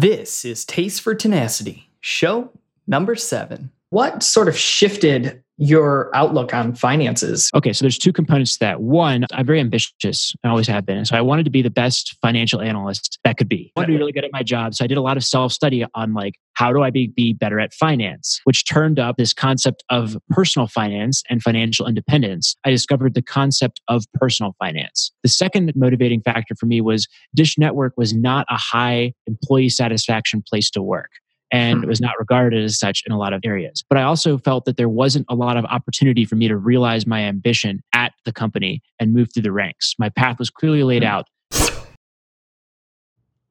This is Taste for Tenacity, show number seven. What sort of shifted your outlook on finances? Okay, so there's two components to that. One, I'm very ambitious. I always have been. So I wanted to be the best financial analyst that could be. I wanted to be really good at my job. So I did a lot of self-study on like how do I be, be better at finance, which turned up this concept of personal finance and financial independence. I discovered the concept of personal finance. The second motivating factor for me was Dish Network was not a high employee satisfaction place to work and it was not regarded as such in a lot of areas. But I also felt that there wasn't a lot of opportunity for me to realize my ambition at the company and move through the ranks. My path was clearly laid hmm. out.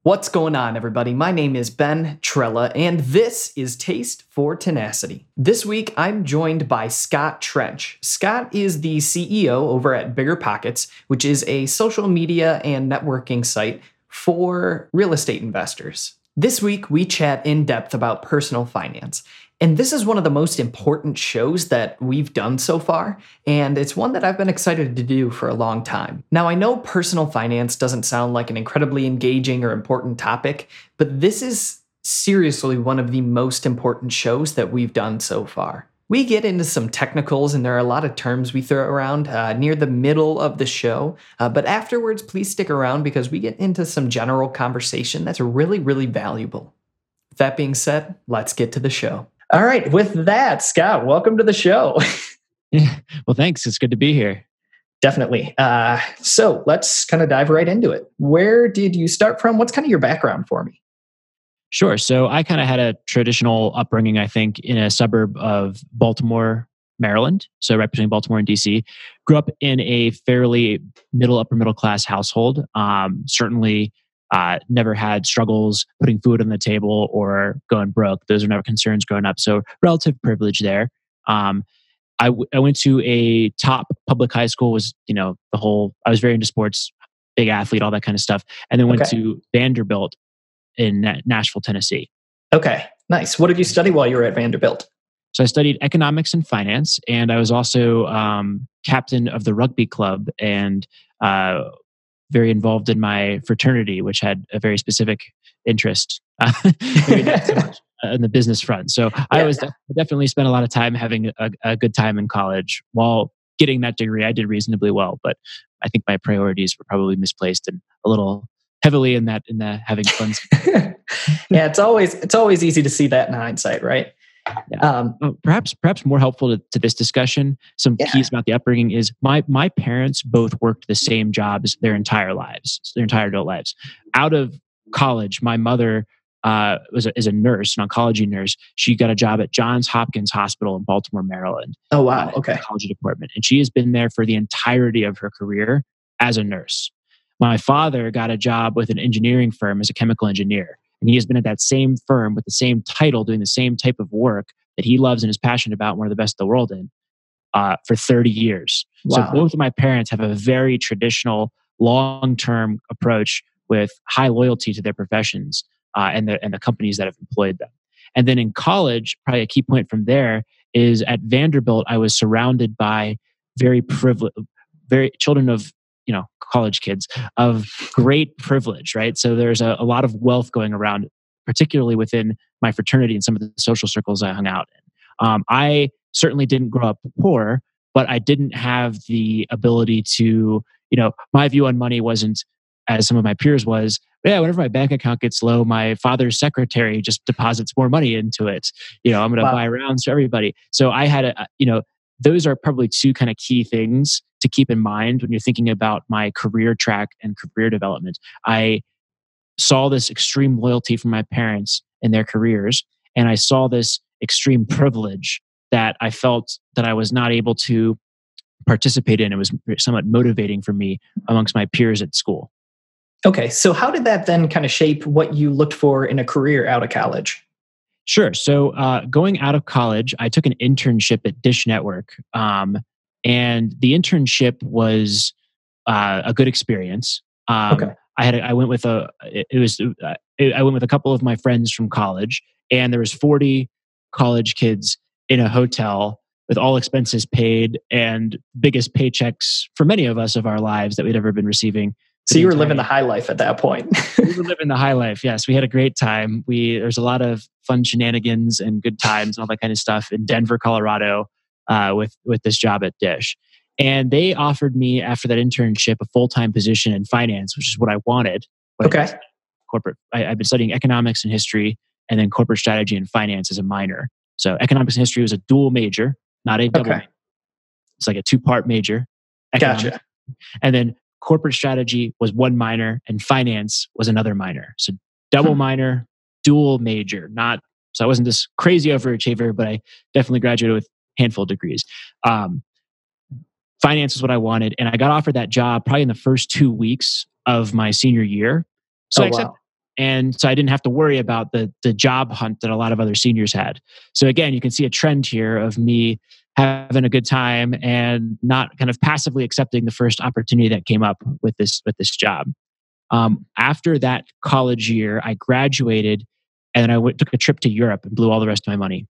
What's going on, everybody? My name is Ben Trella, and this is Taste for Tenacity. This week, I'm joined by Scott Trench. Scott is the CEO over at Bigger Pockets, which is a social media and networking site for real estate investors. This week, we chat in depth about personal finance. And this is one of the most important shows that we've done so far, and it's one that I've been excited to do for a long time. Now, I know personal finance doesn't sound like an incredibly engaging or important topic, but this is seriously one of the most important shows that we've done so far. We get into some technicals, and there are a lot of terms we throw around uh, near the middle of the show. Uh, but afterwards, please stick around because we get into some general conversation that's really, really valuable. With that being said, let's get to the show. All right. With that, Scott, welcome to the show. yeah. Well, thanks. It's good to be here. Definitely. Uh, so let's kind of dive right into it. Where did you start from? What's kind of your background for me? Sure. So I kind of had a traditional upbringing, I think, in a suburb of Baltimore, Maryland. So right between Baltimore and DC. Grew up in a fairly middle, upper middle class household. Um, certainly uh, never had struggles putting food on the table or going broke. Those were never concerns growing up. So relative privilege there. Um, I, w- I went to a top public high school. Was you know the whole. I was very into sports, big athlete, all that kind of stuff, and then went okay. to Vanderbilt in Nashville, Tennessee. Okay, nice. What did you study while you were at Vanderbilt? So I studied economics and finance, and I was also um, captain of the rugby club and uh, very involved in my fraternity, which had a very specific interest uh, in the business front. So yeah. I was definitely spent a lot of time having a, a good time in college while getting that degree. I did reasonably well, but I think my priorities were probably misplaced and a little heavily in that in the having fun. yeah, it's always it's always easy to see that in hindsight, right? Yeah. Um, oh, perhaps perhaps more helpful to, to this discussion. Some yeah. keys about the upbringing is my my parents both worked the same jobs their entire lives, their entire adult lives. Out of college, my mother uh, was a, is a nurse, an oncology nurse. She got a job at Johns Hopkins Hospital in Baltimore, Maryland. Oh wow! Uh, okay, oncology department, and she has been there for the entirety of her career as a nurse. My father got a job with an engineering firm as a chemical engineer. And he has been at that same firm with the same title, doing the same type of work that he loves and is passionate about, one of the best in the world in, uh, for 30 years. Wow. So both of my parents have a very traditional, long term approach with high loyalty to their professions uh, and, the, and the companies that have employed them. And then in college, probably a key point from there is at Vanderbilt, I was surrounded by very privileged, very children of you know college kids of great privilege right? So there's a, a, lot of wealth going around particularly within my fraternity and some of the social circles i hung out in. Um, i certainly didn't grow up poor but i didn't have the ability to you know my view on money wasn't as some of my peers was. Yeah whenever my bank account gets low my father's secretary just deposits more money into it. You know i'm going to wow. buy rounds for everybody. So i had a you know those are probably two kind of key things to keep in mind when you're thinking about my career track and career development. I saw this extreme loyalty from my parents in their careers, and I saw this extreme privilege that I felt that I was not able to participate in. It was somewhat motivating for me amongst my peers at school. Okay, so how did that then kind of shape what you looked for in a career out of college? Sure. So, uh, going out of college, I took an internship at Dish Network. Um, and the internship was uh, a good experience. Um, okay. I had I went with a it was uh, I went with a couple of my friends from college, and there was forty college kids in a hotel with all expenses paid and biggest paychecks for many of us of our lives that we'd ever been receiving So you were living the high life at that point. we were living the high life. Yes, we had a great time. We there's a lot of fun shenanigans and good times and all that kind of stuff in Denver, Colorado, uh, with with this job at Dish. And they offered me after that internship a full time position in finance, which is what I wanted. Okay. Corporate. I, I've been studying economics and history, and then corporate strategy and finance as a minor. So economics and history was a dual major, not a double. Okay. Major. It's like a two part major. Gotcha. And then corporate strategy was one minor, and finance was another minor. So double Hmm. minor, dual major. Not so I wasn't this crazy overachiever, but I definitely graduated with handful of degrees. Um, finance is what I wanted, and I got offered that job probably in the first two weeks of my senior year. So I oh, accepted wow. and so I didn't have to worry about the the job hunt that a lot of other seniors had. So again, you can see a trend here of me having a good time and not kind of passively accepting the first opportunity that came up with this with this job. Um, after that college year, I graduated and then I went took a trip to Europe and blew all the rest of my money,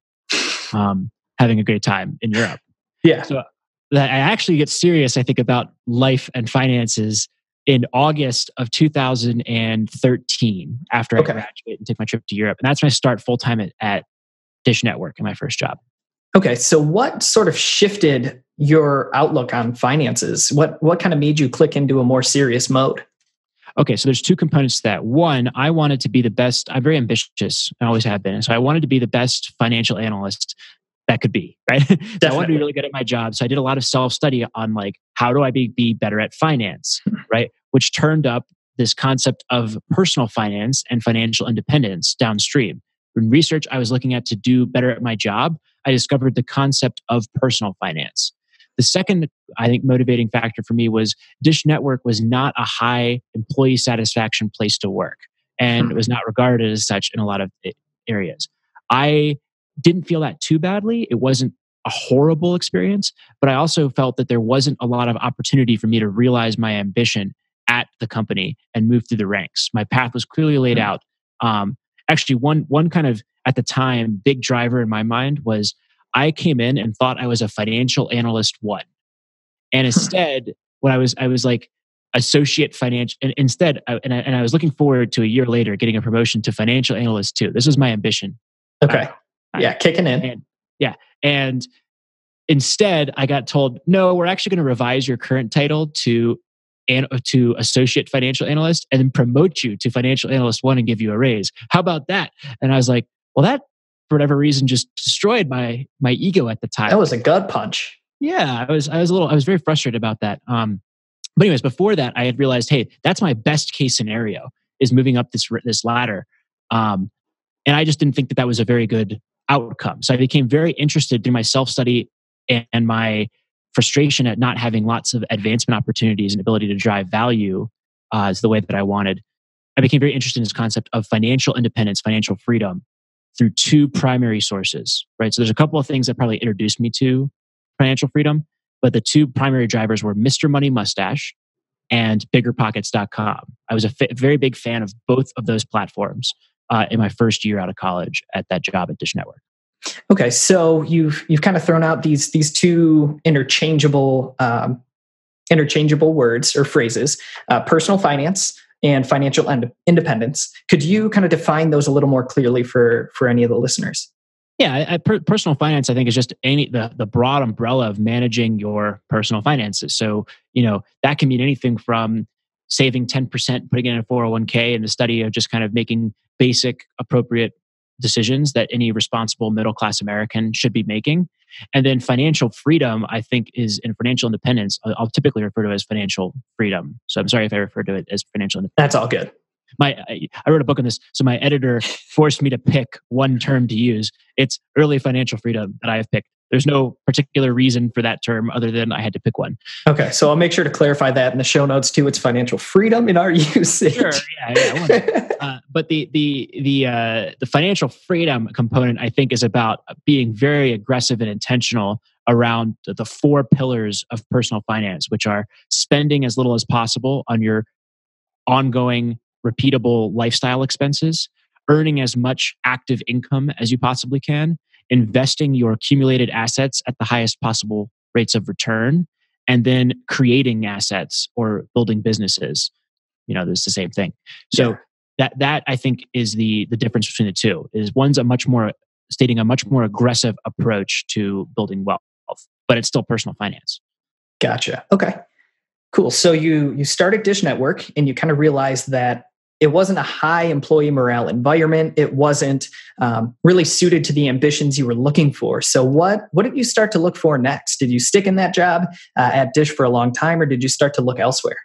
um, having a great time in Europe Yeah. So that I actually get serious, I think, about life and finances in August of 2013 after I Okay. graduate and take my trip to Europe. And that's when I start full time at, at Dish Network in my first job. Okay. So what sort of shifted your outlook on finances? What what kind of made you click into a more serious mode? Okay, so there's two components to that. One, I wanted to be the best. I'm very ambitious. I always have been. And so I wanted to be the best financial analyst that could be, right? so I wanted to be really good at my job. So I did a lot of self study on like, how do I be, be better at finance, hmm. right? Which turned up this concept of personal finance and financial independence downstream. In research I was looking at to do better at my job, I discovered the concept of personal finance. The second, I think, motivating factor for me was Dish Network was not a high employee satisfaction place to work, and Hmm. it was not regarded as such in a lot of a- areas. I didn't feel that too badly. It wasn't a horrible experience, but I also felt that there wasn't a lot of opportunity for me to realize my ambition at the company and move through the ranks. My path was clearly laid Hmm. out. Um, actually, one one kind of at the time big driver in my mind was I came in and thought I was a financial analyst one, and hmm. instead, when I was I was like associate financial, and instead, I, and I, and I was looking forward to a year later getting a promotion to financial analyst two. This was my ambition. Okay. Yeah, kicking in. And yeah, and instead, I got told, no, we're actually going to revise your current title to and to associate financial analyst and then promote you to financial analyst one and give you a raise. How about that? And I was like, well, that for whatever reason just destroyed my my ego at the time. That was a gut punch. Yeah, I was I was a little I was very frustrated about that. Um, but anyways, before that, I had realized, hey, that's my best case scenario is moving up this this ladder, um, and I just didn't think that that was a very good outcome. So I became very interested through my self study and, and my frustration at not having lots of advancement opportunities and ability to drive value uh, is the way that I wanted. I became very interested in this concept of financial independence, financial freedom through two primary sources, right? So there's a couple of things that probably introduced me to financial freedom, but the two primary drivers were Mr. Money Mustache and biggerpockets.com. I was a very big fan of both of those platforms uh, in my first year out of college at that job at Dish Network. Okay, so you've you've kind of thrown out these these two interchangeable um, interchangeable words or phrases: uh, personal finance and financial ind- independence. Could you kind of define those a little more clearly for for any of the listeners? Yeah, I, per, personal finance, I think, is just any the the broad umbrella of managing your personal finances. So you know that can mean anything from saving ten percent, putting it in a four hundred one k, and the study of just kind of making basic, appropriate decisions that any responsible middle class American should be making. And then financial freedom, I think, is in financial independence. I'll typically refer to it as financial freedom. So I'm sorry if I refer to it as financial independence That's all good. my I wrote a book on this, so my editor forced me to pick one term to use. It's early financial freedom that I have picked. There's no particular reason for that term other than I had to pick one. Okay, so I'll make sure to clarify that in the show notes too. It's financial freedom in our usage. yeah, yeah. Uh, but the the the uh, the financial freedom component, I think, is about being very aggressive and intentional around the four pillars of personal finance, which are spending as little as possible on your ongoing, repeatable lifestyle expenses, earning as much active income as you possibly can, investing your accumulated assets at the highest possible rates of return, and then creating assets or building businesses. You know, it's the same thing. So Yeah. that that I think is the the difference between the two. Is one's a much more stating a much more aggressive approach to building wealth, but it's still personal finance. Gotcha. Okay. Cool. So you you started Dish Network and you kind of realized that it wasn't a high employee morale environment. It wasn't um, really suited to the ambitions you were looking for. So what what did you start to look for next? Did you stick in that job uh, at Dish for a long time, or did you start to look elsewhere?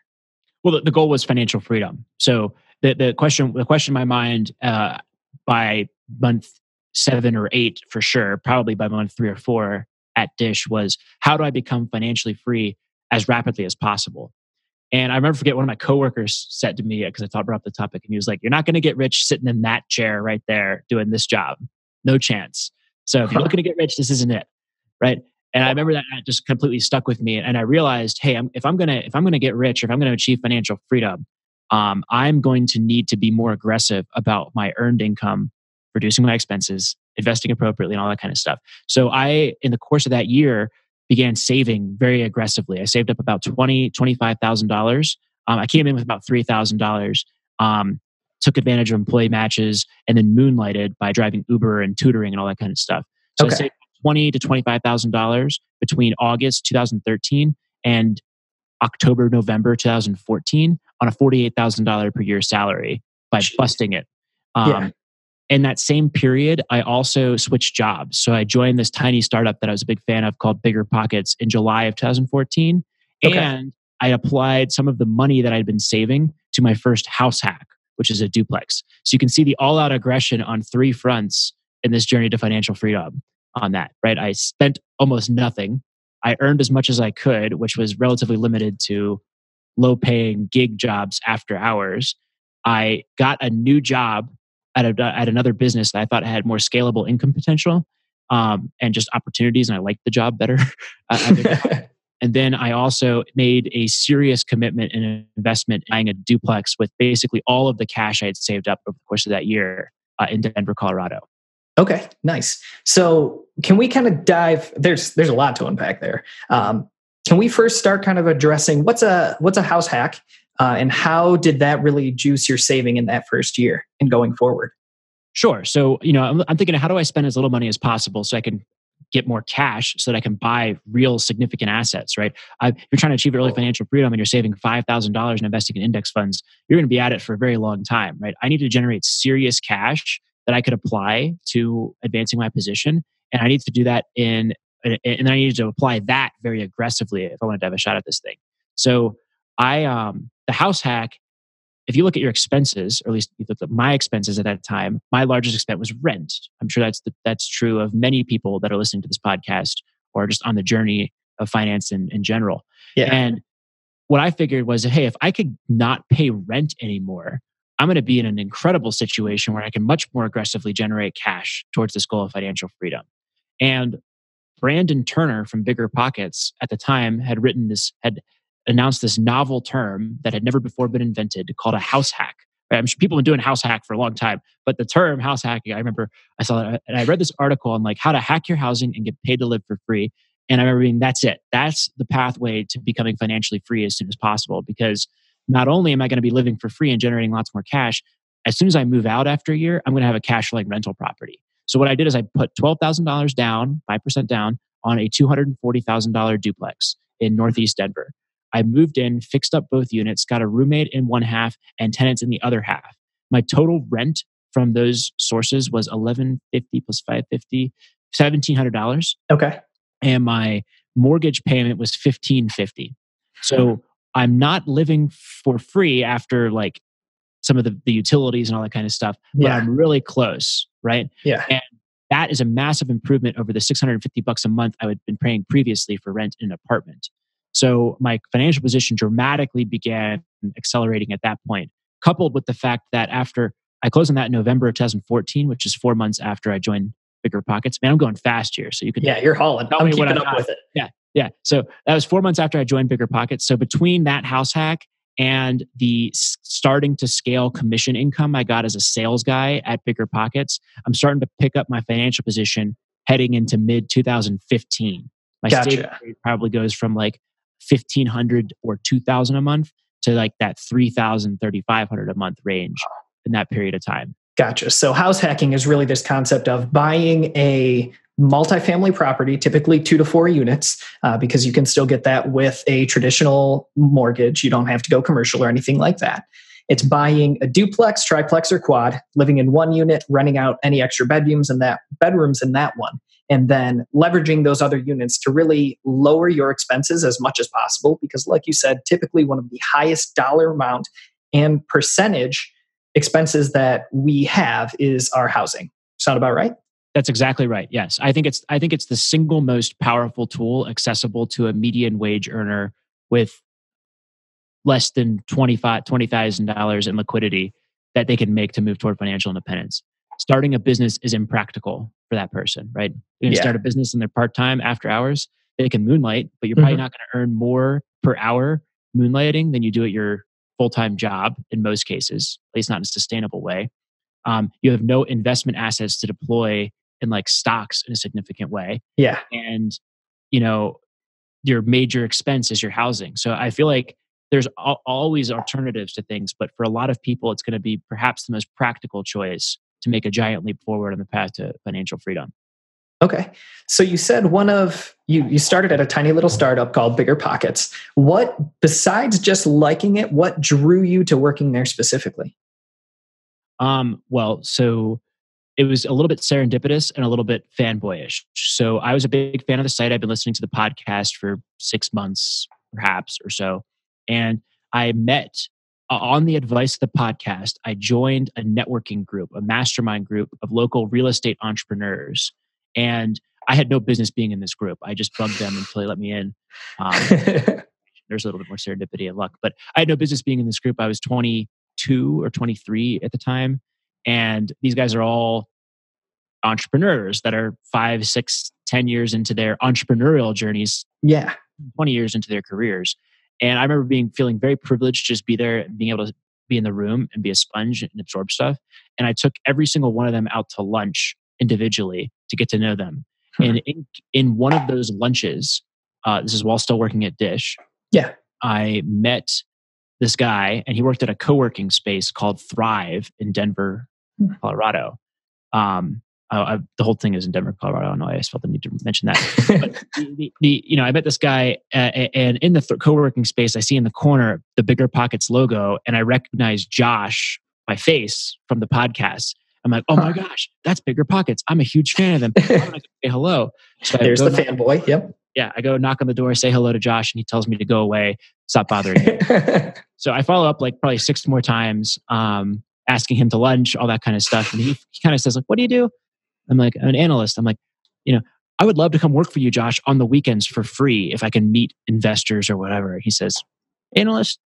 Well, the, the goal was financial freedom. So the the question the question in my mind uh, by month seven or eight for sure, probably by month three or four at Dish was how do I become financially free as rapidly as possible? And I remember forget one of my coworkers said to me because I thought brought up the topic, and he was like, "You're not going to get rich sitting in that chair right there doing this job, no chance." So if you're looking to get rich, this isn't it, right? And I remember that just completely stuck with me, and I realized, hey, I'm, if I'm gonna if I'm gonna get rich, or if I'm gonna achieve financial freedom, um, I'm going to need to be more aggressive about my earned income, reducing my expenses, investing appropriately, and all that kind of stuff. So I, in the course of that year, began saving very aggressively. I saved up about twenty twenty five thousand dollars. Um, I came in with about three thousand dollars. Um, took advantage of employee matches, and then moonlighted by driving Uber and tutoring and all that kind of stuff. So Okay. I saved twenty to twenty five thousand dollars between August 2013 and October November 2014 on a forty eight thousand dollar per year salary by Jeez. busting it. Um, Yeah. In that same period, I also switched jobs. So I joined this tiny startup that I was a big fan of called Bigger Pockets in July of 2014. Okay. And I applied some of the money that I'd been saving to my first house hack, which is a duplex. So you can see the all out aggression on three fronts in this journey to financial freedom on that, right? I spent almost nothing. I earned as much as I could, which was relatively limited to low paying gig jobs after hours. I got a new job at, a, at another business that I thought had more scalable income potential um, and just opportunities, and I liked the job better. At the job. And then I also made a serious commitment and an investment in buying a duplex with basically all of the cash I had saved up over the course of that year uh, in Denver, Colorado. Okay, nice. So can we kind of dive? There's there's a lot to unpack there. Um, can we first start kind of addressing what's a what's a house hack, uh, and how did that really juice your saving in that first year and going forward? Sure. So, you know, I'm, I'm thinking, how do I spend as little money as possible so I can get more cash so that I can buy real significant assets, right? I, if you're trying to achieve early financial freedom and you're saving $5,000 and investing in index funds, you're going to be at it for a very long time, right? I need to generate serious cash that I could apply to advancing my position. And I need to do that in, and I needed to apply that very aggressively if I wanted to have a shot at this thing. So I, um, the house hack if you look at your expenses, or at least you look at my expenses at that time, my largest expense was rent. I'm sure that's the, that's true of many people that are listening to this podcast or just on the journey of finance in, in general. Yeah. And what I figured was, hey, if I could not pay rent anymore, I'm going to be in an incredible situation where I can much more aggressively generate cash towards this goal of financial freedom. And Brandon Turner from Bigger Pockets at the time had written this, had announced this novel term that had never before been invented called a house hack. I'm sure people have been doing house hack for a long time, but the term house hacking, I remember I saw that and I read this article on like how to hack your housing and get paid to live for free. And I remember being, that's it. That's the pathway to becoming financially free as soon as possible. Because not only am I going to be living for free and generating lots more cash, as soon as I move out after a year, I'm going to have a cash flowing rental property. So what I did is I put $12,000 down, 5% down on a $240,000 duplex in Northeast Denver. I moved in, fixed up both units, got a roommate in one half and tenants in the other half. My total rent from those sources was 1150 plus 550 $1700 Okay. and my mortgage payment was 1550 so i'm not living for free after like some of the, the utilities and all that kind of stuff but Yeah. i'm really close right Yeah. And that is a massive improvement over the 650 bucks a month I had been paying previously for rent in an apartment. So my financial position dramatically began accelerating at that point, coupled with the fact that after I closed on that in November of 2014, which is four months after I joined Bigger Pockets. Man, I'm going fast here. So you can Yeah, you're hauling. Tell I'm me what keeping I up got. with it. yeah. Yeah. So that was four months after I joined Bigger Pockets. So between that house hack and the starting to scale commission income I got as a sales guy at Bigger Pockets, I'm starting to pick up my financial position heading into mid 2015. My Gotcha. rate probably goes from like 1500 or 2000 a month to like that 3000 3500 a month range in that period of time Gotcha. So house hacking is really this concept of buying a multifamily property, typically two to four units, uh, because you can still get that with a traditional mortgage. You don't have to go commercial or anything like that. It's buying a duplex, triplex, or quad, living in one unit, renting out any extra bedrooms and that bedrooms in that one, and then leveraging those other units to really lower your expenses as much as possible. Because, like you said, typically one of the highest dollar amount and percentage expenses that we have is our housing. Sound about right? That's exactly right. Yes. I think it's I think it's the single most powerful tool accessible to a median wage earner with less than $20,000 in liquidity that they can make to move toward financial independence. Starting a business is impractical for that person, right? You're going to Yeah. start a business in their part time after hours. They can moonlight, but you're probably Mhm. not going to earn more per hour moonlighting than you do at your full time job in most cases, at least not in a sustainable way. Um, you have no investment assets to deploy in like stocks in a significant way Yeah. and you know your major expense is your housing so i feel like there's al- always alternatives to things but for a lot of people it's going to be perhaps the most practical choice to make a giant leap forward on the path to financial freedom Okay. So you said one of you you started at a tiny little startup called Bigger Pockets. What besides just liking it, what drew you to working there specifically? um, well so it was a little bit serendipitous and a little bit fanboyish so i was a big fan of the site i've been listening to the podcast for six months perhaps or so and i met on the advice of the podcast, I joined a networking group, a mastermind group of local real estate entrepreneurs. And I had no business being in this group. I just bugged them until they let me in. Um, there's a little bit more serendipity and luck, but I had no business being in this group. I was 22 or 23 at the time. And these guys are all entrepreneurs that are five, six, ten years into their entrepreneurial journeys yeah. 20 years into their careers. And I remember being feeling very privileged to just be there and being able to be in the room and be a sponge and absorb stuff. And I took every single one of them out to lunch individually to get to know them. Hmm. And in, in one of those lunches, uh, this is while still working at Dish. Yeah. I met this guy, and he worked at a co-working space called Thrive in Denver, Hmm. Colorado. Um, I, I, the whole thing is in Denver, Colorado. I don't know. I just felt the need to mention that but the, the, the, you know, I met this guy, uh, and in the th- co-working space, I see in the corner the Bigger Pockets logo, and I recognize Josh, my face from the podcast. I'm like, oh my gosh, that's Bigger Pockets. I'm a huge fan of them. I'm gonna say hello. So There's the fanboy. Yep. Yeah, I go knock on the door, say hello to Josh, and he tells me to go away, stop bothering him. so I follow up like probably six more times, um, asking him to lunch, all that kind of stuff, and he, he kind of says like, "What do you do?" I'm like, "I'm an analyst." I'm like, you know, I would love to come work for you, Josh, on the weekends for free if I can meet investors or whatever. He says, "Analyst,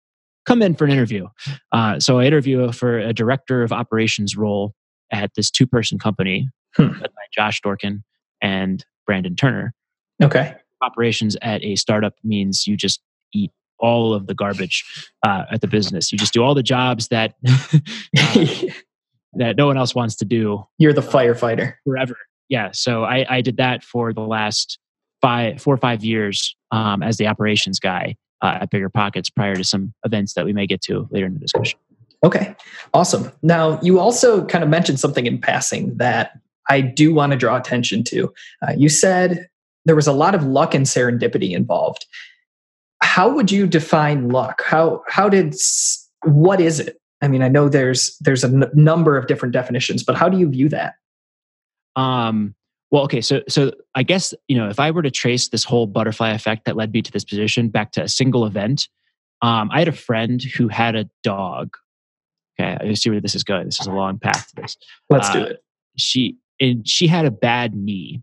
come in for an interview." Uh, so I interview for a director of operations role at this two-person company Hmm. led by Josh Dorkin and Brandon Turner okay. operations at a startup means you just eat all of the garbage uh, at the business. You just do all the jobs that uh, that no one else wants to do You're the firefighter. forever. Yeah, so I, I did that for the last five, four or five years um, as the operations guy uh, at Bigger Pockets prior to some events that we may get to later in the discussion. Okay, awesome. Now, you also kind of mentioned something in passing that I do want to draw attention to. Uh, you said there was a lot of luck and serendipity involved. How would you define luck? How how did what is it? I mean, I know there's there's a n- number of different definitions, but how do you view that? Um, well, okay, so so I guess you know if I were to trace this whole butterfly effect that led me to this position back to a single event, um, I had a friend who had a dog. Okay, I see where this is going. This is a long path to this. Let's do Uh, it. She and she had a bad knee,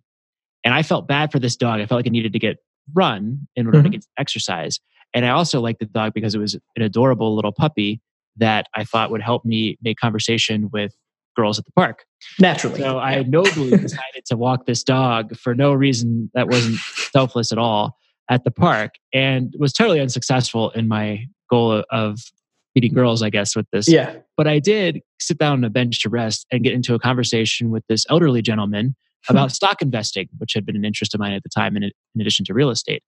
and I felt bad for this dog. I felt like it needed to get run in order to Mhm. get exercise, and I also liked the dog because it was an adorable little puppy that I thought would help me make conversation with girls at the park. Naturally. So I nobly decided to walk this dog for no reason that wasn't selfless at all at the park and was totally unsuccessful in my goal of meeting girls, I guess, with this. yeah. But I did sit down on a bench to rest and get into a conversation with this elderly gentleman hmm. about stock investing, which had been an interest of mine at the time, in, in addition to real estate.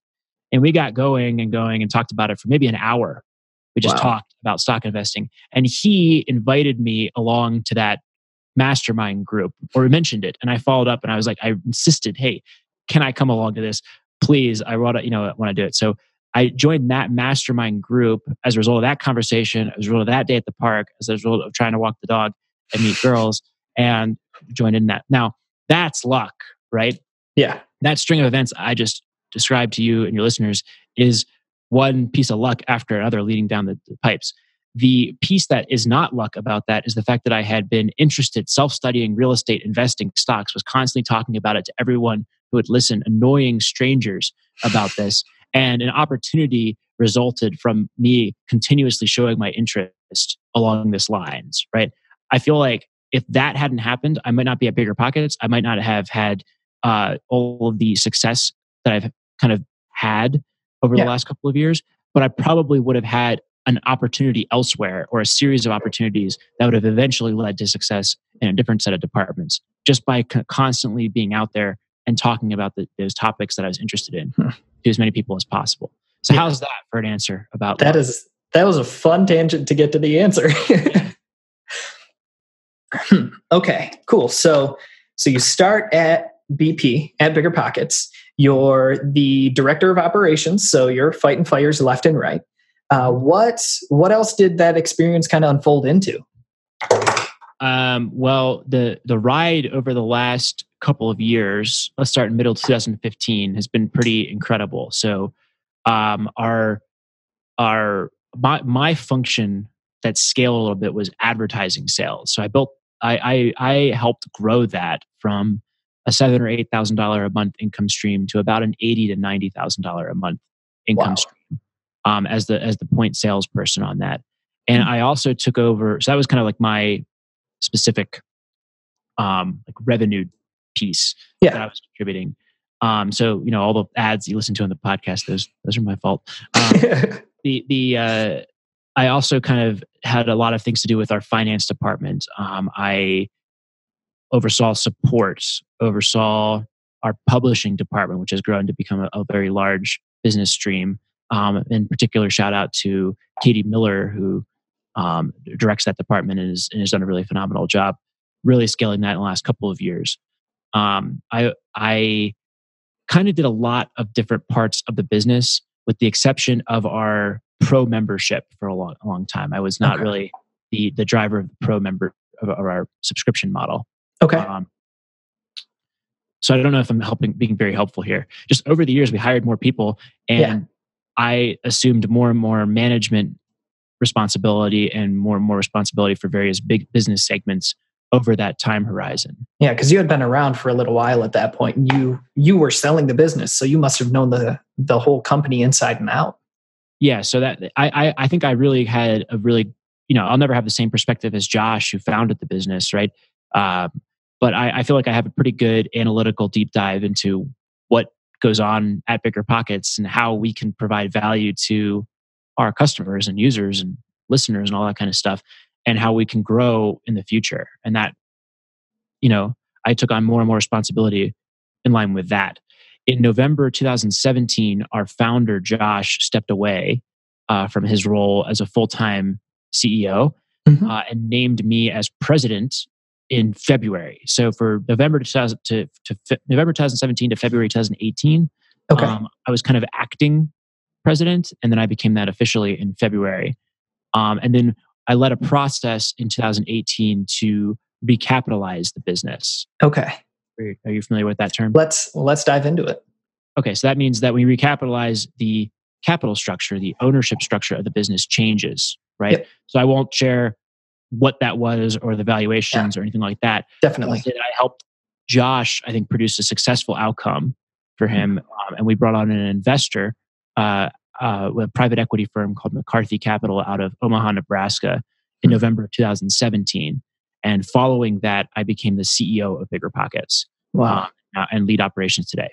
And we got going and going and talked about it for maybe an hour. We just Wow. talked about stock investing. And he invited me along to that mastermind group or mentioned it. And I followed up and I was like, I insisted, hey, can I come along to this? Please, I want to, you know, want to do it. So I joined that mastermind group as a result of that conversation, as a result of that day at the park, as a result of trying to walk the dog and meet girls and joined in that. Now, that's luck, right? Yeah. That string of events I just described to you and your listeners is one piece of luck after another leading down the, the pipes. The piece that is not luck about that is the fact that I had been interested, self studying real estate investing stocks, was constantly talking about it to everyone who would listen, annoying strangers about this. And an opportunity resulted from me continuously showing my interest along this lines, right? I feel like if that hadn't happened, I might not be at bigger pockets. I might not have had uh, all of the success that I've kind of had over Yeah. the last couple of years, but I probably would have had an opportunity elsewhere or a series of opportunities that would have eventually led to success in a different set of departments just by co- constantly being out there and talking about the, those topics that I was interested in Hmm. to as many people as possible. So, Yeah. how's that for an answer about That is that was a fun tangent to get to the answer. okay, cool. So so you start at BP at Bigger Pockets. You're the director of operations, so you're fighting fires left and right. Uh, what what else did that experience kind of unfold into? Um, well, the the ride over the last couple of years, let's start in middle 2015, has been pretty incredible. So, um, our our my my function that scaled a little bit was advertising sales. So I built I I, I helped grow that from a seven or eight thousand dollar a month income stream to about an eighty to ninety thousand dollar a month income Wow. stream um, as the as the point salesperson on that. And I also took over. So that was kind of like my specific um, like revenue piece Yeah. that I was contributing. Um, so you know all the ads you listen to on the podcast, those those are my fault. Um, the the uh, I also kind of had a lot of things to do with our finance department. Um, I oversaw support, oversaw our publishing department, which has grown to become a, a very large business stream. Um, in particular, shout out to Katie Miller, who um, directs that department and, is, and has done a really phenomenal job, really scaling that in the last couple of years. Um, I I kind of did a lot of different parts of the business, with the exception of our pro membership for a long, a long time. I was not Okay. really the the driver of the pro member of, of our subscription model. okay. Um, so I don't know if I'm helping, being very helpful here. Just over the years, we hired more people, and Yeah. I assumed more and more management responsibility and more and more responsibility for various big business segments over that time horizon. Yeah, because you had been around for a little while at that point, and you you were selling the business, so you must have known the the whole company inside and out. Yeah, so that I I, I think I really had a really you know I'll never have the same perspective as Josh who founded the business, right? Um, but I, I feel like I have a pretty good analytical deep dive into what goes on at Bigger Pockets and how we can provide value to our customers and users and listeners and all that kind of stuff, and how we can grow in the future. And that, you know, I took on more and more responsibility in line with that. In November 2017, our founder Josh stepped away uh, from his role as a full time CEO Mhm. uh, and named me as president in February. So for November 2000 to, to Fe- November 2017 to February 2018, Okay. um, I was kind of acting president, and then I became that officially in February. Um, and then I led a process in 2018 to recapitalize the business. okay. Are you, are you familiar with that term? Let's let's dive into it. Okay, so that means that we recapitalize the capital structure, the ownership structure of the business changes, right? Yep. So I won't share what that was or the valuations or anything like that. Definitely. That I helped Josh, I think, produce a successful outcome for him, um, and we brought on an investor, uh, uh, a private equity firm called McCarthy Capital out of Omaha, Nebraska, in Hmm. November of 2017. And following that, I became the CEO of Bigger Pockets Wow. um, and lead operations today.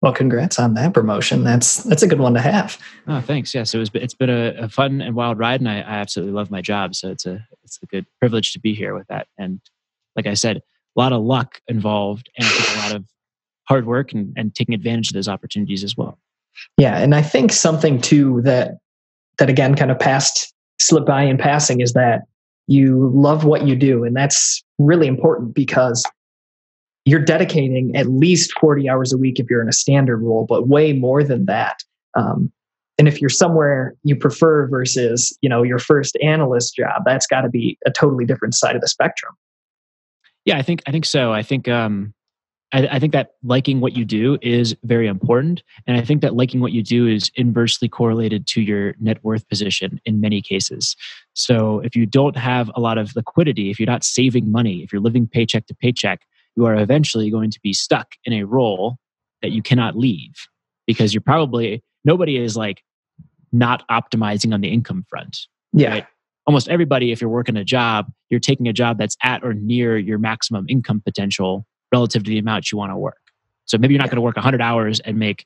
Well, congrats on that promotion. That's that's a good one to have. Oh, thanks. Yes, it was. It's been a, a fun and wild ride, and I, I absolutely love my job. So it's a it's a good privilege to be here with that. And like I said, a lot of luck involved, and a lot of hard work and, and taking advantage of those opportunities as well. Yeah, and I think something too that that again kind of passed slip by in passing is that you love what you do and that's really important because you're dedicating at least 40 hours a week if you're in a standard role but way more than that um, and if you're somewhere you prefer versus you know your first analyst job that's got to be a totally different side of the spectrum yeah i think i think so i think um I, I, think that liking what you do is very important. And I think that liking what you do is inversely correlated to your net worth position in many cases. So if you don't have a lot of liquidity, if you're not saving money, if you're living paycheck to paycheck, you are eventually going to be stuck in a role that you cannot leave because you're probably, nobody is like not optimizing on the income front. Yeah. Right? Almost everybody, if you're working a job, you're taking a job that's at or near your maximum income potential relative to the amount you want to work. So maybe you're not yeah. going to work 100 hours and make,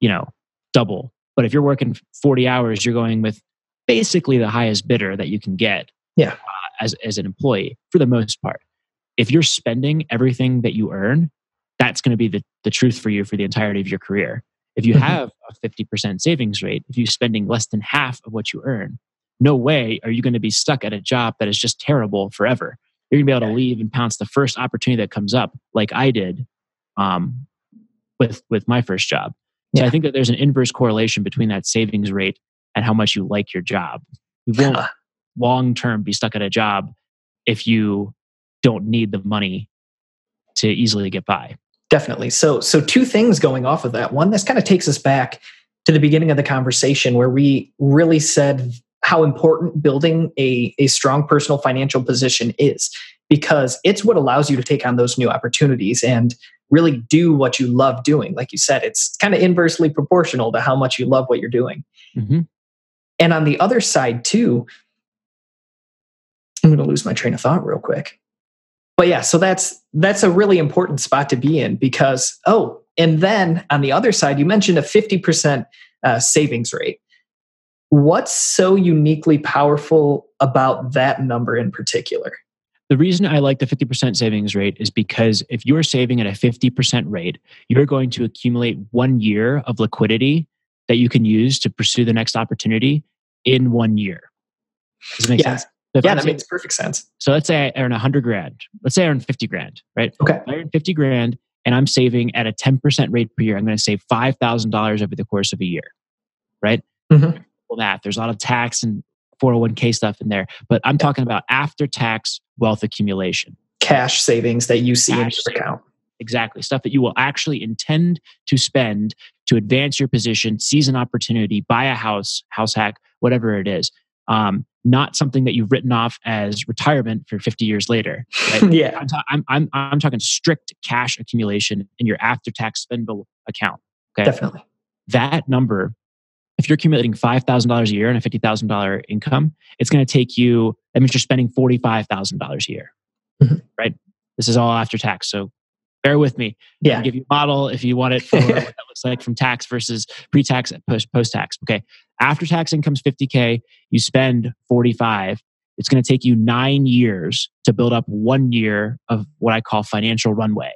you know, double. But if you're working 40 hours, you're going with basically the highest bidder that you can get. Yeah. Uh, as as an employee for the most part. If you're spending everything that you earn, that's going to be the, the truth for you for the entirety of your career. If you mm-hmm. have a 50% savings rate, if you're spending less than half of what you earn, no way are you going to be stuck at a job that is just terrible forever you're gonna be able to leave and pounce the first opportunity that comes up, like I did um, with with my first job. So yeah. I think that there's an inverse correlation between that savings rate and how much you like your job. You won't long term be stuck at a job if you don't need the money to easily get by. Definitely. So so two things going off of that. One, this kind of takes us back to the beginning of the conversation where we really said how important building a, a strong personal financial position is because it's what allows you to take on those new opportunities and really do what you love doing. Like you said, it's kind of inversely proportional to how much you love what you're doing. Mm-hmm. And on the other side, too, I'm going to lose my train of thought real quick. But yeah, so that's that's a really important spot to be in because oh, and then on the other side, you mentioned a 50% uh, savings rate. What's so uniquely powerful about that number in particular? The reason I like the 50% savings rate is because if you're saving at a 50% rate, you're going to accumulate one year of liquidity that you can use to pursue the next opportunity in one year. Does it make yeah. sense? So yeah, that saying, makes perfect sense. So let's say I earn 100 grand. Let's say I earn 50 grand, right? Okay. If I earn 50 grand and I'm saving at a 10% rate per year. I'm going to save $5,000 over the course of a year, right? Mm-hmm that. There's a lot of tax and 401k stuff in there, but I'm talking about after tax wealth accumulation. Cash savings that you see Cash in your account. Exactly. Stuff that you will actually intend to spend to advance your position, seize an opportunity, buy a house, house hack, whatever it is. Um, not something that you've written off as retirement for 50 years later. Right? yeah. I'm, ta- I'm, I'm, I'm talking strict cash accumulation in your after tax spendable account. Okay. Definitely. That number if you're accumulating $5,000 a year and a $50,000 income, it's going to take you, that means you're spending $45,000 a year, mm-hmm. right? This is all after tax. So bear with me. Yeah. I'll give you a model if you want it for what that looks like from tax versus pre-tax and post post-tax. Okay. After tax income's 50K, you spend 45. It's going to take you nine years to build up one year of what I call financial runway,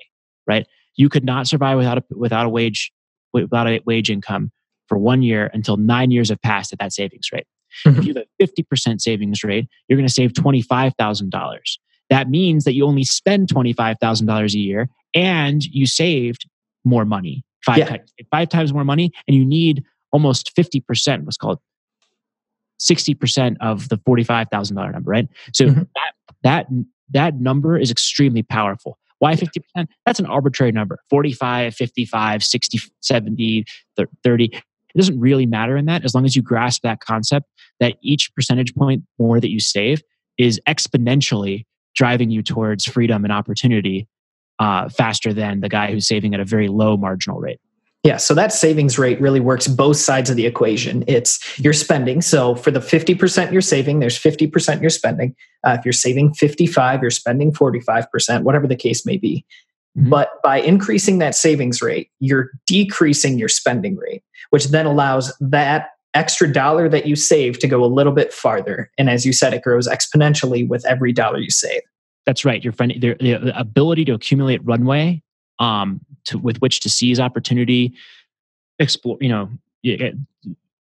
right? You could not survive without a, without a wage, without a wage income for one year until nine years have passed at that savings rate. Mm-hmm. If you have a 50% savings rate, you're going to save $25,000. That means that you only spend $25,000 a year and you saved more money, five, yeah. times, five times more money, and you need almost 50%, what's called 60% of the $45,000 number, right? So mm-hmm. that, that, that number is extremely powerful. Why 50%? That's an arbitrary number 45, 55, 60, 70, 30. It doesn't really matter in that as long as you grasp that concept that each percentage point more that you save is exponentially driving you towards freedom and opportunity uh, faster than the guy who's saving at a very low marginal rate. Yeah, so that savings rate really works both sides of the equation. It's your spending. So for the 50% you're saving, there's 50% you're spending. Uh, if you're saving 55, you're spending 45%, whatever the case may be. Mm-hmm. But by increasing that savings rate, you're decreasing your spending rate which then allows that extra dollar that you save to go a little bit farther. And as you said, it grows exponentially with every dollar you save. That's right. Your friend, the, the ability to accumulate runway um, to, with which to seize opportunity, explore, you know,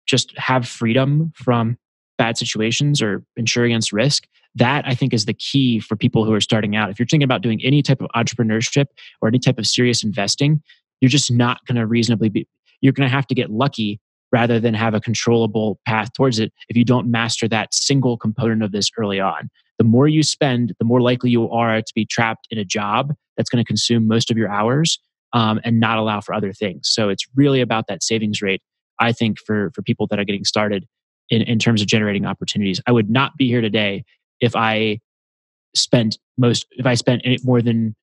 just have freedom from bad situations or insure against risk that i think is the key for people who are starting out if you're thinking about doing any type of entrepreneurship or any type of serious investing you're just not going to reasonably be you're going to have to get lucky rather than have a controllable path towards it if you don't master that single component of this early on the more you spend the more likely you are to be trapped in a job that's going to consume most of your hours um, and not allow for other things so it's really about that savings rate i think for for people that are getting started in, in terms of generating opportunities. I would not be here today if I spent most, if I spent more than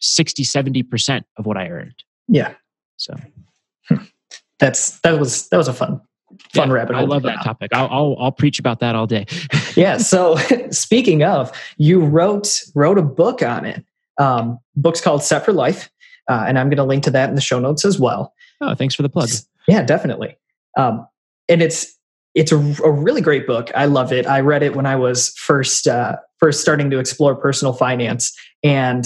60, 70% of what I earned. Yeah. So that's, that was, that was a fun, fun yeah, rabbit hole. I love that topic. I'll, I'll, I'll preach about that all day. yeah. So speaking of, you wrote, wrote a book on it. Um, book's called Set for Life. Uh, and I'm going to link to that in the show notes as well. Oh, thanks for the plug. Yeah, definitely. Um, and it's it's a, a, really great book. I love it. I read it when I was first uh, first starting to explore personal finance, and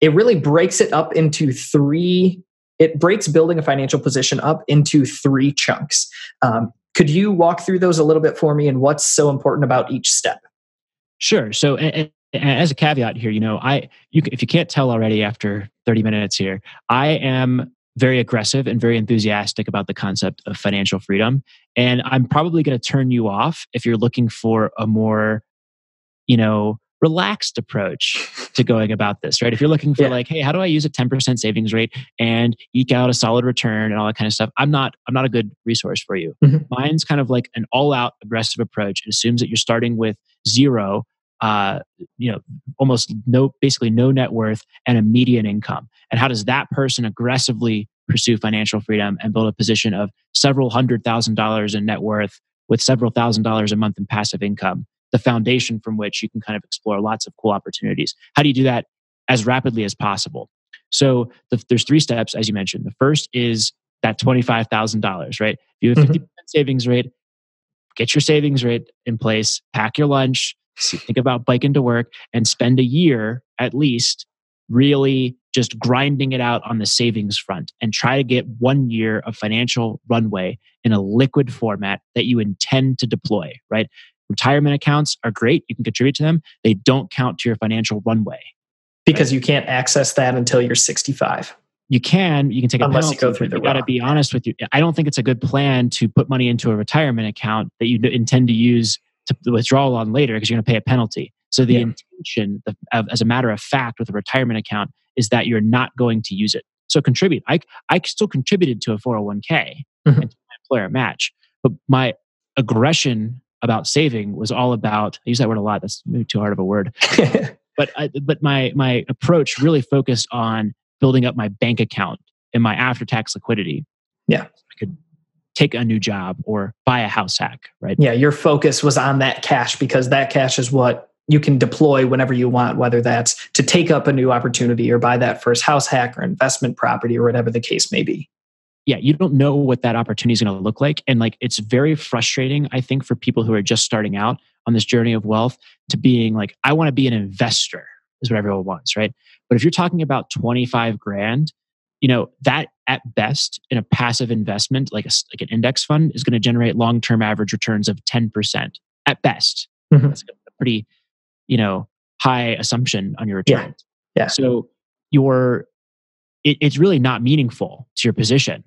it really breaks it up into three. It breaks building a financial position up into three chunks. Um, could you walk through those a little bit for me, and what's so important about each step? Sure. So, and, and as a caveat here, you know, I you, if you can't tell already after 30 minutes here, I am very aggressive and very enthusiastic about the concept of financial freedom. And I'm probably going to turn you off if you're looking for a more, you know, relaxed approach to going about this, right? If you're looking for yeah. like, hey, how do I use a 10% savings rate and eke out a solid return and all that kind of stuff, I'm not I'm not a good resource for you. Mm-hmm. Mine's kind of like an all-out aggressive approach. It assumes that you're starting with zero uh, you know, almost no, basically no net worth and a median income. And how does that person aggressively pursue financial freedom and build a position of several hundred thousand dollars in net worth with several thousand dollars a month in passive income? The foundation from which you can kind of explore lots of cool opportunities. How do you do that as rapidly as possible? So the, there's three steps, as you mentioned. The first is that twenty-five thousand dollars, right? If you have a 50 mm-hmm. savings rate, get your savings rate in place, pack your lunch, think about biking to work and spend a year at least really just grinding it out on the savings front and try to get one year of financial runway in a liquid format that you intend to deploy, right? Retirement accounts are great. You can contribute to them. They don't count to your financial runway. Because right? you can't access that until you're 65. You can, you can take a Unless penalty, you go through the got to be honest with you. I don't think it's a good plan to put money into a retirement account that you intend to use to withdraw on later because you're going to pay a penalty. So the yeah. intention, of, as a matter of fact, with a retirement account is that you're not going to use it. So contribute. I I still contributed to a 401k mm-hmm. and to my employer match, but my aggression about saving was all about. I use that word a lot. That's too hard of a word. but I, but my my approach really focused on building up my bank account and my after tax liquidity. Yeah, I could take a new job or buy a house hack, right? Yeah, your focus was on that cash because that cash is what you can deploy whenever you want, whether that's to take up a new opportunity or buy that first house hack or investment property or whatever the case may be. Yeah, you don't know what that opportunity is going to look like. And like, it's very frustrating, I think, for people who are just starting out on this journey of wealth to being like, I want to be an investor, is what everyone wants, right? But if you're talking about 25 grand, you know, that at best in a passive investment, like, a, like an index fund, is going to generate long term average returns of 10% at best. Mm-hmm. That's a pretty you know high assumption on your return. Yeah. yeah. So your it, it's really not meaningful to your position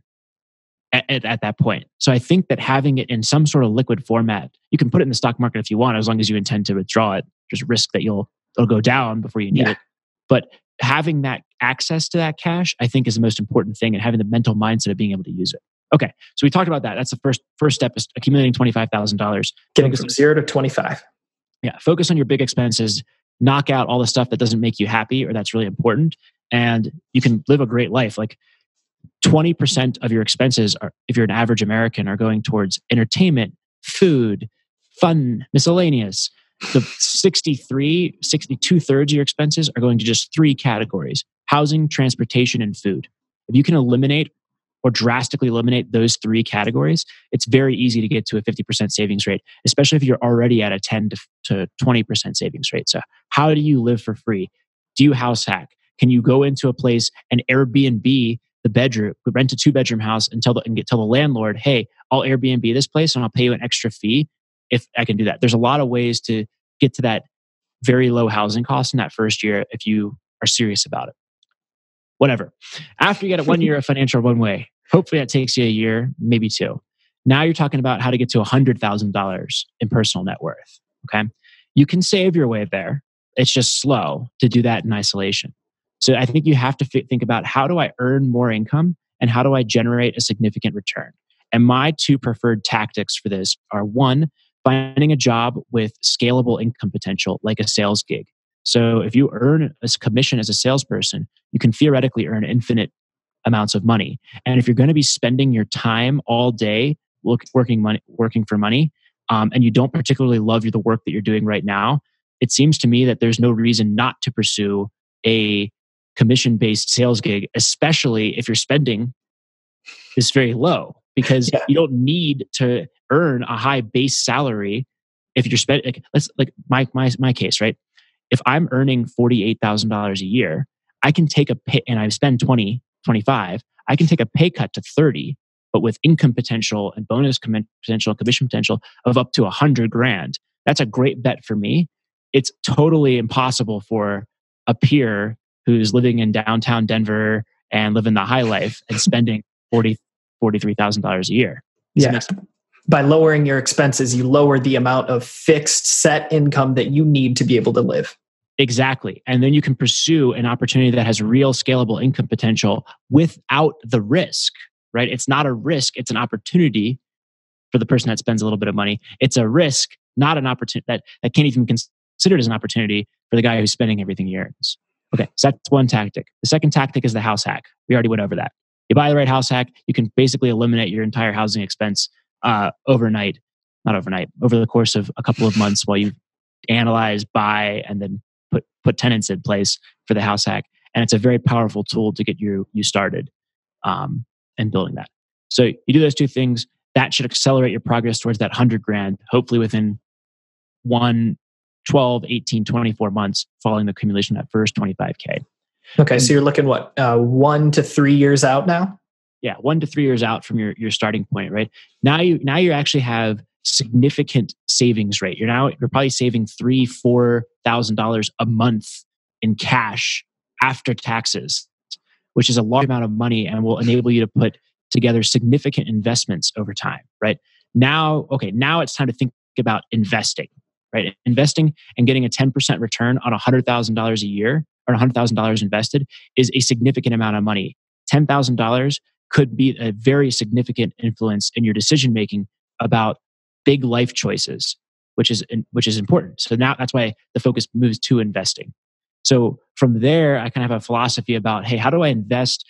at, at, at, that point. So I think that having it in some sort of liquid format, you can put it in the stock market if you want, as long as you intend to withdraw it. Just risk that you'll it'll go down before you need yeah. it. But having that access to that cash, I think, is the most important thing, and having the mental mindset of being able to use it. Okay, so we talked about that. That's the first first step is accumulating twenty five thousand dollars. Getting from zero to twenty five. Yeah, focus on your big expenses, knock out all the stuff that doesn't make you happy or that's really important, and you can live a great life. Like 20% of your expenses are, if you're an average American, are going towards entertainment, food, fun, miscellaneous. The 63, 62 thirds of your expenses are going to just three categories housing, transportation, and food. If you can eliminate or drastically eliminate those three categories, it's very easy to get to a 50% savings rate, especially if you're already at a 10 to 20% savings rate. So, how do you live for free? Do you house hack? Can you go into a place and Airbnb the bedroom, we rent a two bedroom house and tell the, and get, tell the landlord, hey, I'll Airbnb this place and I'll pay you an extra fee if I can do that. There's a lot of ways to get to that very low housing cost in that first year if you are serious about it. Whatever. After you get one year of financial runway, hopefully that takes you a year, maybe two. Now you're talking about how to get to $100,000 in personal net worth. Okay. You can save your way there. It's just slow to do that in isolation. So I think you have to think about how do I earn more income and how do I generate a significant return? And my two preferred tactics for this are one, finding a job with scalable income potential, like a sales gig. So if you earn a commission as a salesperson, you can theoretically earn infinite amounts of money. And if you're going to be spending your time all day working money, working for money, um, and you don't particularly love the work that you're doing right now, it seems to me that there's no reason not to pursue a commission based sales gig, especially if your spending is very low because yeah. you don't need to earn a high base salary if you're spending like, let's like my my my case right? If i'm earning $48000 a year i can take a pay and i spend 20 25 i can take a pay cut to 30 but with income potential and bonus potential commission potential of up to 100 grand. That's a great bet for me. It's totally impossible for a peer who's living in downtown denver and living the high life and spending 40 $43000 a year yeah by lowering your expenses, you lower the amount of fixed set income that you need to be able to live. Exactly. And then you can pursue an opportunity that has real scalable income potential without the risk, right? It's not a risk, it's an opportunity for the person that spends a little bit of money. It's a risk, not an opportunity that, that can't even be considered as an opportunity for the guy who's spending everything he earns. Okay, so that's one tactic. The second tactic is the house hack. We already went over that. You buy the right house hack, you can basically eliminate your entire housing expense uh, overnight, not overnight, over the course of a couple of months while you analyze, buy, and then put put tenants in place for the house hack. And it's a very powerful tool to get you you started um, and building that. So you do those two things. That should accelerate your progress towards that 100 grand, hopefully within one, 12, 18, 24 months following the accumulation of that first 25K. Okay, and, so you're looking what, uh, one to three years out now? yeah one to three years out from your your starting point right now you now you actually have significant savings rate you're now you're probably saving three four thousand dollars a month in cash after taxes which is a large amount of money and will enable you to put together significant investments over time right now okay now it's time to think about investing right? Investing and getting a 10% return on $100000 a year or $100000 invested is a significant amount of money. $10000 could be a very significant influence in your decision making about big life choices which is which is important. So now that's why the focus moves to investing. So from there i kind of have a philosophy about hey how do i invest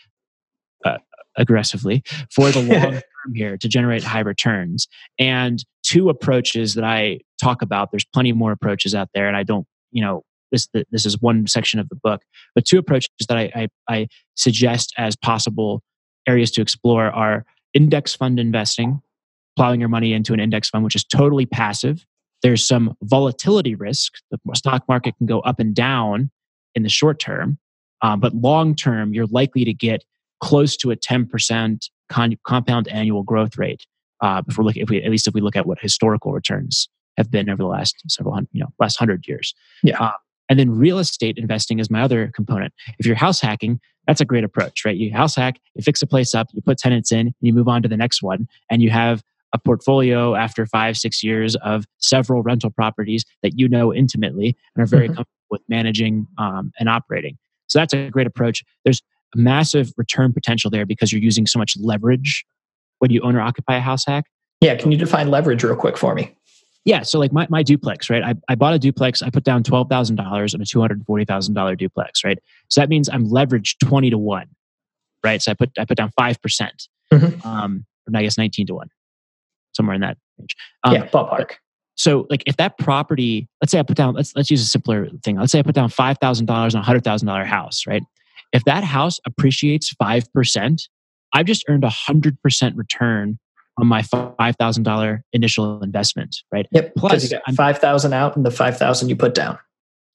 aggressively for the long term here to generate high returns and two approaches that i talk about there's plenty more approaches out there and i don't you know this this is one section of the book but two approaches that i, I, I suggest as possible areas to explore are index fund investing, plowing your money into an index fund, which is totally passive. There's some volatility risk. The stock market can go up and down in the short term, um, but long term, you're likely to get close to a 10% con- compound annual growth rate. Uh, if we're looking, if we at least if we look at what historical returns have been over the last several hundred, you know, last hundred years. Yeah. Uh, and then real estate investing is my other component. If you're house hacking, that's a great approach, right? You house hack, you fix a place up, you put tenants in, you move on to the next one, and you have a portfolio after five, six years of several rental properties that you know intimately and are very mm-hmm. comfortable with managing um, and operating. So that's a great approach. There's massive return potential there because you're using so much leverage when you own or occupy a house hack. Yeah, can you define leverage real quick for me? Yeah, so like my, my duplex, right? I, I bought a duplex, I put down $12,000 on a $240,000 duplex, right? So that means I'm leveraged 20 to 1, right? So I put I put down 5%, percent mm-hmm. um, or I guess 19 to 1, somewhere in that range. Um, yeah, ballpark. So like if that property, let's say I put down, let's, let's use a simpler thing. Let's say I put down $5,000 on a $100,000 house, right? If that house appreciates 5%, I've just earned a 100% return on my five thousand dollar initial investment, right? Yep. Plus, you got five thousand out and the five thousand you put down.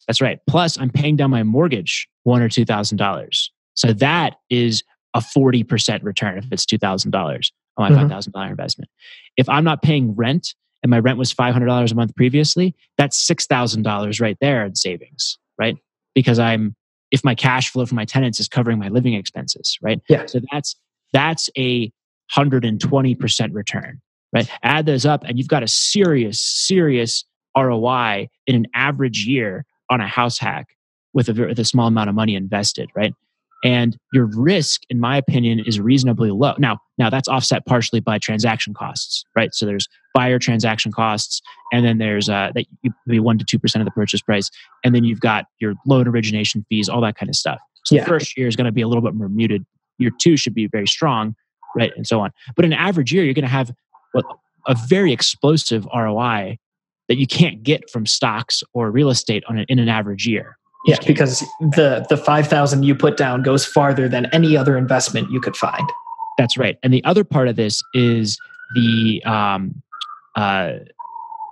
That's right. Plus, I'm paying down my mortgage one or two thousand dollars. So that is a 40% return if it's $2,000 on my Mhm. $5,000 investment. If I'm not paying rent and my rent was $500 a month previously, that's $6,000 right there in savings, right? Because I'm, if my cash flow from my tenants is covering my living expenses, right? Yeah. So that's, that's a 120% return, right? Add those up and you've got a serious, serious ROI in an average year on a house hack with a, with a small amount of money invested, right? And your risk, in my opinion, is reasonably low. Now, now that's offset partially by transaction costs, right? So there's buyer transaction costs, and then there's uh, that you be one to two percent of the purchase price, and then you've got your loan origination fees, all that kind of stuff. So Yeah. the first year is going to be a little bit more muted. Year two should be very strong, right, and so on. But in an average year, you're going to have a very explosive ROI that you can't get from stocks or real estate on an, in an average year. Yeah, because the the five thousand you put down goes farther than any other investment you could find. That's right. And the other part of this is the um, uh,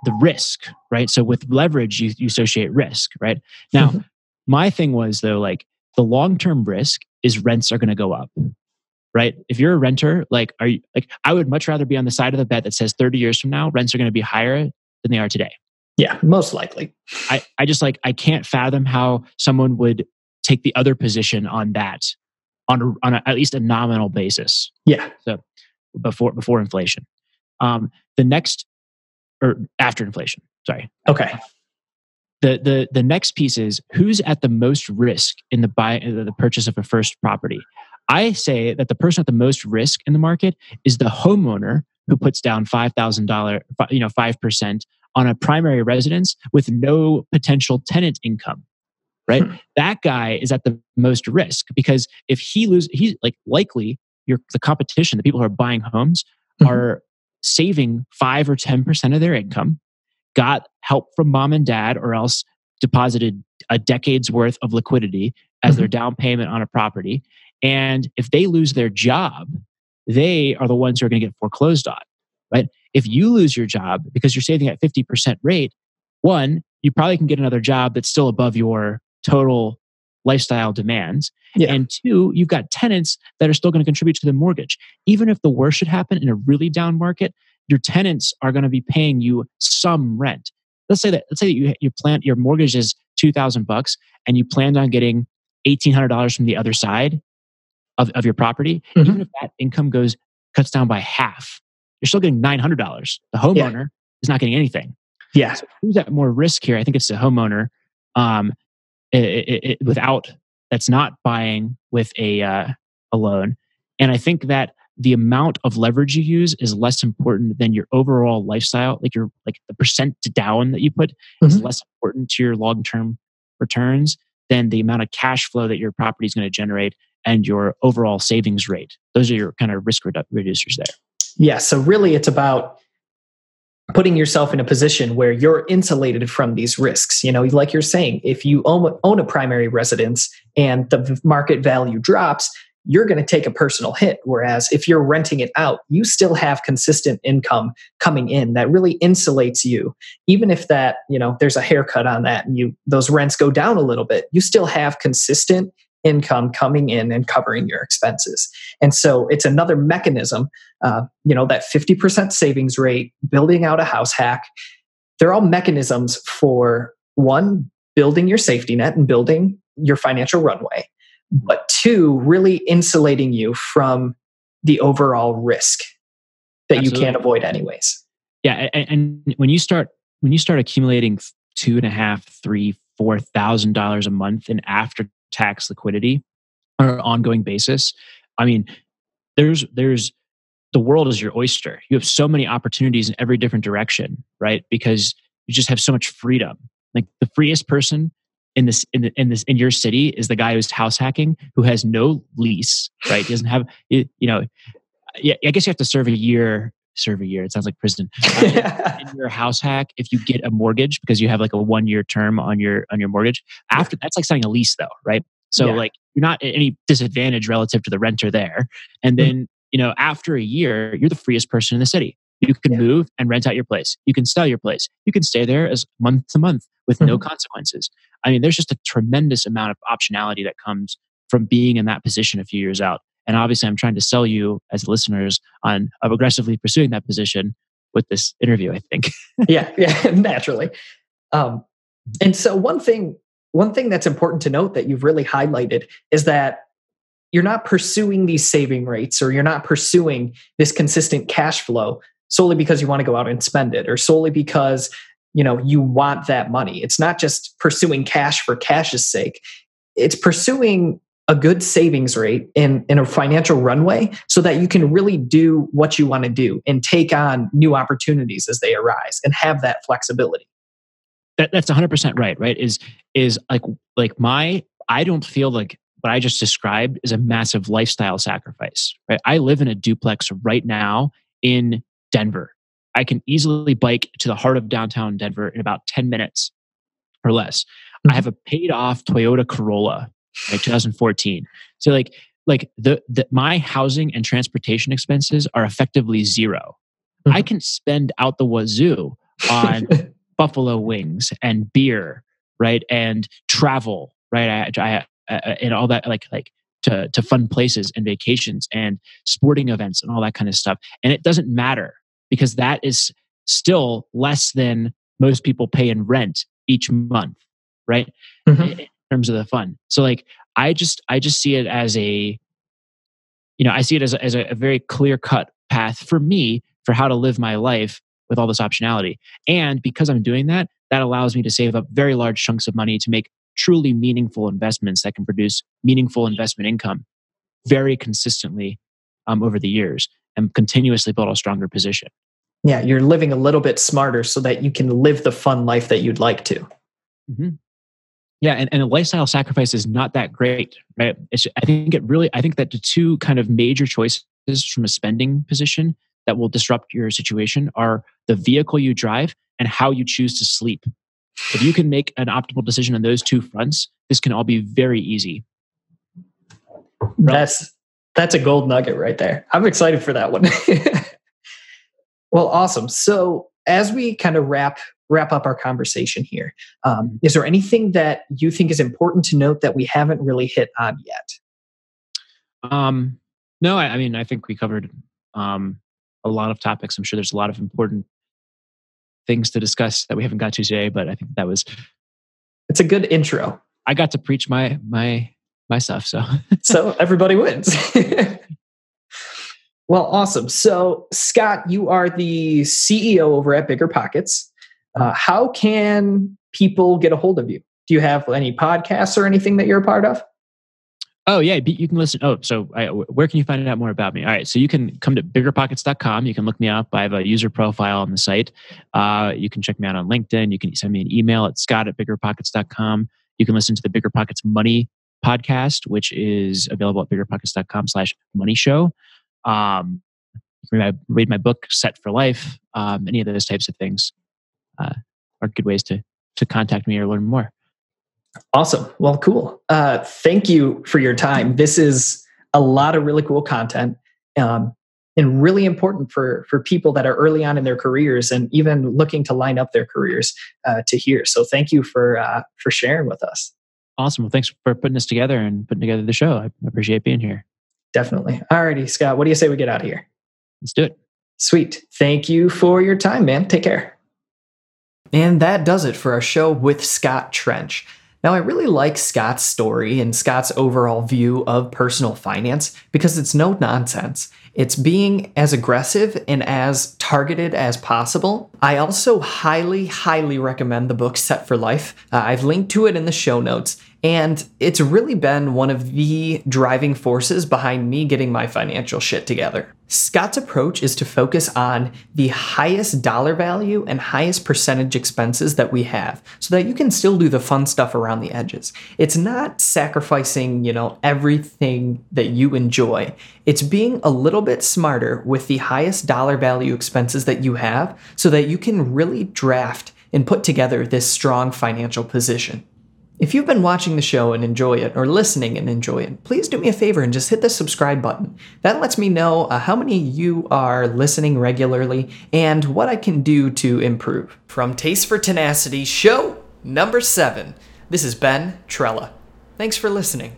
the risk, right? So with leverage, you, you associate risk, right? Now, Mhm. my thing was though, like the long term risk is rents are going to go up, right? If you're a renter, like, are you like? I would much rather be on the side of the bet that says 30 years from now rents are going to be higher than they are today. Yeah, most likely. I, I just like I can't fathom how someone would take the other position on that on a, on a, at least a nominal basis Yeah, So before before inflation. Um, the next or after inflation, sorry. okay. The the the next piece is who's at the most risk in the buy uh, the purchase of a first property. I say that the person at the most risk in the market is the homeowner who puts down five thousand dollar you know five percent on a primary residence with no potential tenant income. Right, Hmm. that guy is at the most risk because if he lose, he's like likely your the competition, the people who are buying homes Mhm. are saving five or ten percent of their income, got help from mom and dad, or else deposited a decade's worth of liquidity as their down payment on a property. And if they lose their job, they are the ones who are going to get foreclosed on? If you lose your job because you're saving at 50% rate, one, you probably can get another job that's still above your total lifestyle demands. Yeah. And two, you've got tenants that are still going to contribute to the mortgage. Even if the worst should happen in a really down market, your tenants are going to be paying you some rent. Let's say that let's say that you you plan your mortgage is two thousand bucks and you planned on getting eighteen hundred dollars from the other side of, of your property. Mhm. Even if that income goes cuts down by half, you're still getting nine hundred dollars. The homeowner is not getting anything. Yeah, So who's at more risk here? I think it's the homeowner. Um, i- i- i- without that's not buying with a uh, a loan, and I think that the amount of leverage you use is less important than your overall lifestyle. Like your like the percent down that you put is Mhm. less important to your long term returns than the amount of cash flow that your property is going to generate and your overall savings rate. Those are your kind of risk redu- reducers there. Yeah. So really, it's about putting yourself in a position where you're insulated from these risks. You know, like you're saying, if you own, own a primary residence and the market value drops, you're going to take a personal hit. Whereas if you're renting it out, you still have consistent income coming in that really insulates you. Even if that, you know, there's a haircut on that and you those rents go down a little bit, you still have consistent income coming in and covering your expenses. And so it's another mechanism, uh, you know, that 50% savings rate, building out a house hack. They're all mechanisms for one, building your safety net and building your financial runway, but two, really insulating you from the overall risk that you can't avoid anyways. Yeah, and, and when you start when you start accumulating two and a half, three, four thousand dollars a month in after tax liquidity on an ongoing basis, I mean, there's there's the world is your oyster. You have so many opportunities in every different direction, right? Because you just have so much freedom. Like the freest person in this in, the, in this in your city is the guy who's house hacking, who has no lease, right? He doesn't have you know. Yeah, I guess you have to serve a year. Serve a year. It sounds like prison. In your house hack if you get a mortgage because you have like a one year term on your on your mortgage after that's like signing a lease though right so Yeah. like you're not at any disadvantage relative to the renter there and Mm-hmm. then you know after a year you're the freest person in the city you can Yeah. move and rent out your place you can sell your place you can stay there as month to month with no Mhm. consequences i mean there's just a tremendous amount of optionality that comes from being in that position a few years out And obviously, I'm trying to sell you as listeners on of aggressively pursuing that position with this interview. I think. yeah, yeah, naturally. Um, and so one thing, one thing that's important to note that you've really highlighted is that you're not pursuing these saving rates or you're not pursuing this consistent cash flow solely because you want to go out and spend it or solely because you know you want that money it's not just pursuing cash for cash's sake it's pursuing a good savings rate in, in a financial runway so that you can really do what you want to do and take on new opportunities as they arise and have that flexibility. That, that's 100% right right? Is is like like my i don't feel like what i just described is a massive lifestyle sacrifice right? I live in a duplex right now in denver. I can easily bike to the heart of downtown denver in about 10 minutes or less. Mm-hmm. i have a paid off toyota corolla like 2014 so like like the, the my housing and transportation expenses are effectively 0 mm-hmm. i can spend out the wazoo on buffalo wings and beer, right? And travel, right? I, I, I, and all that, like, like to, to fun places and vacations and sporting events and all that kind of stuff. And it doesn't matter because that is still less than most people pay in rent each month, right? Mm-hmm. In terms of the fun. So like, I just, I just see it as a, you know, I see it as a, as a very clear cut path for me for how to live my life with all this optionality. And because I'm doing that, that allows me to save up very large chunks of money to make truly meaningful investments that can produce meaningful investment income very consistently um, over the years and continuously build a stronger position. Yeah, you're living a little bit smarter so that you can live the fun life that you'd like to. Mm-hmm. Yeah, and, and a lifestyle sacrifice is not that great, right? It's, I think it really, I think that the two kind of major choices from a spending position that will disrupt your situation are the vehicle you drive and how you choose to sleep. If you can make an optimal decision on those two fronts, this can all be very easy. That's that's a gold nugget right there. I'm excited for that one. well, awesome. So as we kind of wrap wrap up our conversation here, um, is there anything that you think is important to note that we haven't really hit on yet? Um, no, I, I mean I think we covered um, a lot of topics. I'm sure there's a lot of important things to discuss that we haven't got to today, but I think that was it's a good intro. I got to preach my my my stuff, so so everybody wins. well, awesome. So Scott, you are the CEO over at Bigger Pockets. Uh, how can people get a hold of you? Do you have any podcasts or anything that you're a part of? Oh yeah, you can listen. Oh, so I, where can you find out more about me? All right, so you can come to biggerpockets.com. You can look me up. I have a user profile on the site. Uh, you can check me out on LinkedIn. You can send me an email at scott at biggerpockets.com. You can listen to the Bigger Pockets Money podcast, which is available at biggerpockets.com slash money show. Um, you can read my, read my book, Set for Life. Um, any of those types of things uh, are good ways to, to contact me or learn more. Awesome. Well, cool. Uh, thank you for your time. This is a lot of really cool content um, and really important for for people that are early on in their careers and even looking to line up their careers uh, to hear. So, thank you for uh, for sharing with us. Awesome. Well, thanks for putting this together and putting together the show. I appreciate being here. Definitely. All righty, Scott. What do you say we get out of here? Let's do it. Sweet. Thank you for your time, man. Take care. And that does it for our show with Scott Trench. Now, I really like Scott's story and Scott's overall view of personal finance because it's no nonsense. It's being as aggressive and as targeted as possible. I also highly, highly recommend the book Set for Life. Uh, I've linked to it in the show notes, and it's really been one of the driving forces behind me getting my financial shit together. Scott's approach is to focus on the highest dollar value and highest percentage expenses that we have so that you can still do the fun stuff around the edges. It's not sacrificing, you know, everything that you enjoy. It's being a little bit smarter with the highest dollar value expenses that you have so that you can really draft and put together this strong financial position. If you've been watching the show and enjoy it, or listening and enjoy it, please do me a favor and just hit the subscribe button. That lets me know uh, how many you are listening regularly and what I can do to improve. From Taste for Tenacity, show number seven. This is Ben Trella. Thanks for listening.